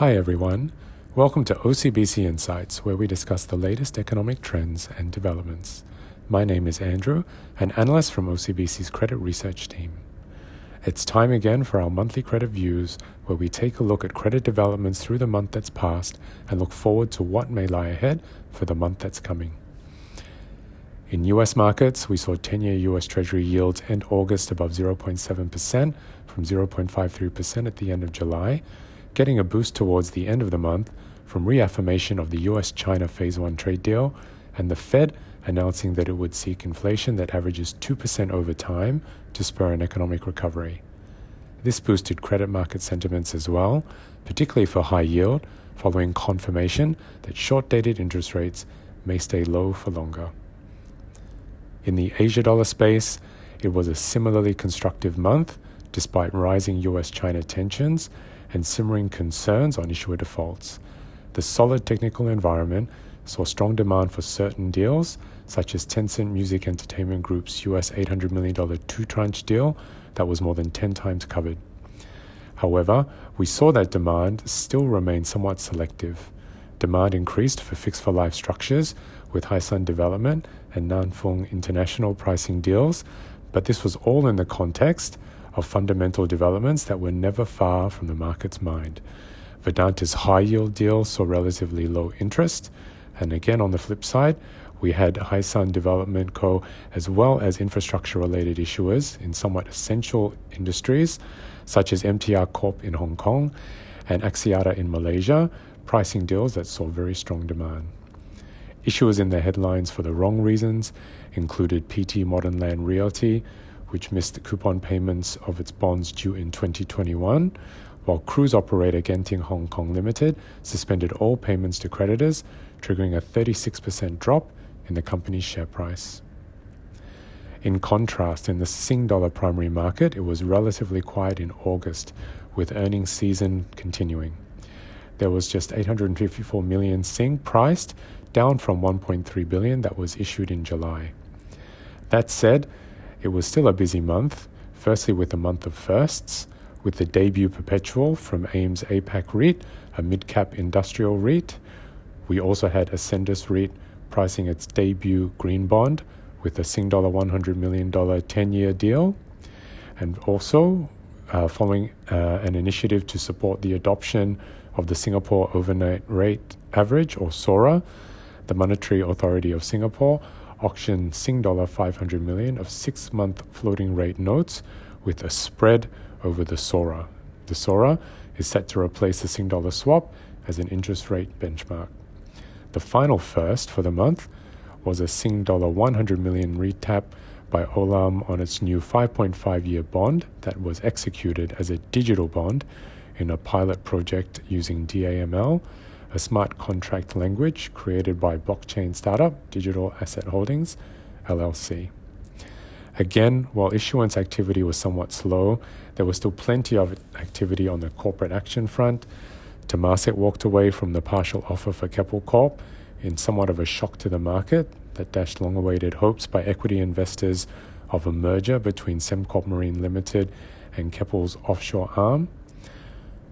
Hi, everyone. Welcome to OCBC Insights, where we discuss the latest economic trends and developments. My name is Andrew, an analyst from OCBC's credit research team. It's time again for our monthly credit views, where we take a look at credit developments through the month that's passed and look forward to what may lie ahead for the month that's coming. In US markets, we saw 10 year US Treasury yields end August above 0.7% from 0.53% at the end of July, getting a boost towards the end of the month from reaffirmation of the US China Phase 1 trade deal and the Fed announcing that it would seek inflation that averages 2% over time to spur an economic recovery. This boosted credit market sentiments as well, particularly for high yield, following confirmation that short dated interest rates may stay low for longer. In the Asia dollar space, it was a similarly constructive month despite rising US China tensions and simmering concerns on issuer defaults. The solid technical environment saw strong demand for certain deals, such as Tencent Music Entertainment Group's US $800 million two tranche deal that was more than 10 times covered. However, we saw that demand still remain somewhat selective. Demand increased for fixed for life structures with Hysan Development and Nan Fung International pricing deals, but this was all in the context of fundamental developments that were never far from the market's mind. Vedanta's high yield deal saw relatively low interest, and again on the flip side, we had Hysan Development Co. as well as infrastructure related issuers in somewhat essential industries such as MTR Corp in Hong Kong and Axiata in Malaysia, pricing deals that saw very strong demand. Issuers in the headlines for the wrong reasons included PT Modernland Realty, which missed the coupon payments of its bonds due in 2021, while cruise operator Genting Hong Kong Limited suspended all payments to creditors, triggering a 36% drop in the company's share price. In contrast, in the Sing dollar primary market, it was relatively quiet in August, with earnings season continuing. There was just 854 million Sing priced, down from 1.3 billion that was issued in July. That said, it was still a busy month, firstly with the month of firsts, with the debut perpetual from AIMS APAC REIT, a mid cap industrial REIT. We also had Ascendas REIT pricing its debut green bond with a Sing dollar $100 million 10 year deal. And also, uh, following uh, an initiative to support the adoption of the Singapore Overnight Rate Average, or SORA, the Monetary Authority of Singapore auctioned Sing dollar 500 million of six month floating rate notes with a spread over the SORA. The SORA is set to replace the Sing dollar swap as an interest rate benchmark. The final first for the month was a Sing dollar 100 million retap by Olam on its new 5.5 year bond that was executed as a digital bond in a pilot project using DAML a smart contract language created by blockchain startup Digital Asset Holdings, LLC. Again, while issuance activity was somewhat slow, there was still plenty of activity on the corporate action front. Temasek walked away from the partial offer for Keppel Corp in somewhat of a shock to the market that dashed long awaited hopes by equity investors of a merger between Sembcorp Marine Limited and Keppel's offshore arm.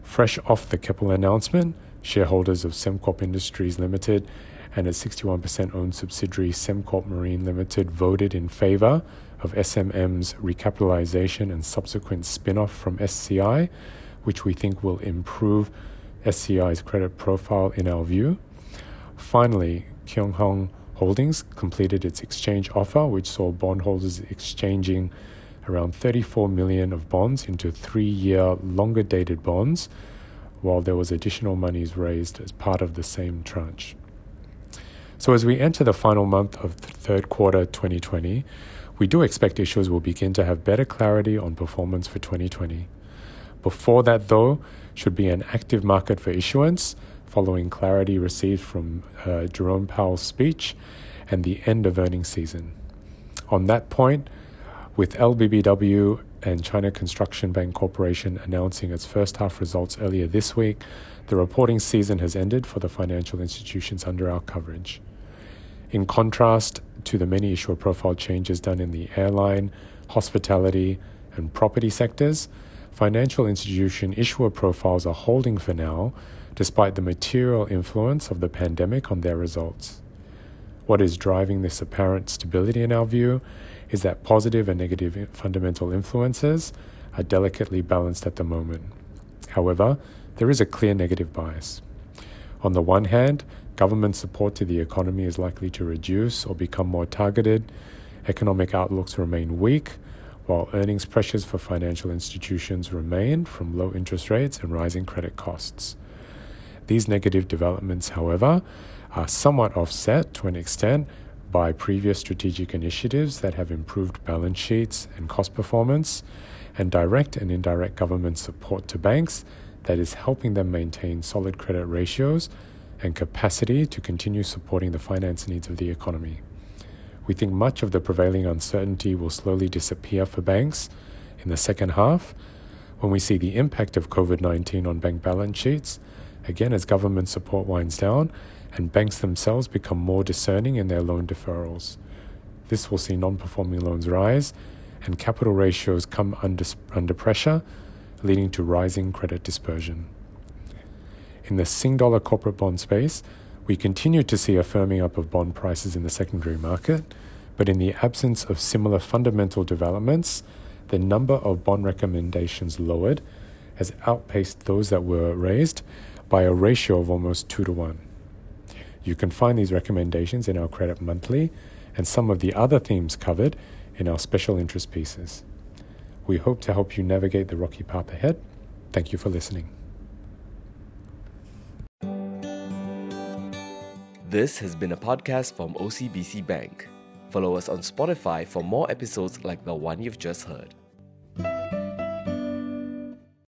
Fresh off the Keppel announcement, shareholders of Sembcorp Industries Limited and its 61% owned subsidiary Sembcorp Marine Limited voted in favor of SMM's recapitalization and subsequent spin-off from SCI, which we think will improve SCI's credit profile in our view. Finally, Keong Hong Holdings completed its exchange offer, which saw bondholders exchanging around 34 million of bonds into three-year longer dated bonds while there was additional monies raised as part of the same tranche. So as we enter the final month of third quarter 2020, we do expect issuers will begin to have better clarity on performance for 2020. Before that, though, should be an active market for issuance following clarity received from uh, Jerome Powell's speech and the end of earnings season. On that point, with LBBW and China Construction Bank Corporation announcing its first half results earlier this week, the reporting season has ended for the financial institutions under our coverage. In contrast to the many issuer profile changes done in the airline, hospitality, and property sectors, financial institution issuer profiles are holding for now, despite the material influence of the pandemic on their results. What is driving this apparent stability, in our view, is that positive and negative fundamental influences are delicately balanced at the moment. However, there is a clear negative bias. On the one hand, government support to the economy is likely to reduce or become more targeted, economic outlooks remain weak, while earnings pressures for financial institutions remain from low interest rates and rising credit costs. These negative developments, however, are somewhat offset to an extent by previous strategic initiatives that have improved balance sheets and cost performance, and direct and indirect government support to banks that is helping them maintain solid credit ratios and capacity to continue supporting the finance needs of the economy. We think much of the prevailing uncertainty will slowly disappear for banks in the second half when we see the impact of COVID 19 on bank balance sheets, again as government support winds down and banks themselves become more discerning in their loan deferrals. This will see non performing loans rise and capital ratios come under, under pressure, leading to rising credit dispersion. In the Sing dollar corporate bond space, we continue to see a firming up of bond prices in the secondary market, but in the absence of similar fundamental developments, the number of bond recommendations lowered has outpaced those that were raised by a ratio of almost 2 to 1. You can find these recommendations in our Credit Monthly and some of the other themes covered in our special interest pieces. We hope to help you navigate the rocky path ahead. Thank you for listening. This has been a podcast from OCBC Bank. Follow us on Spotify for more episodes like the one you've just heard.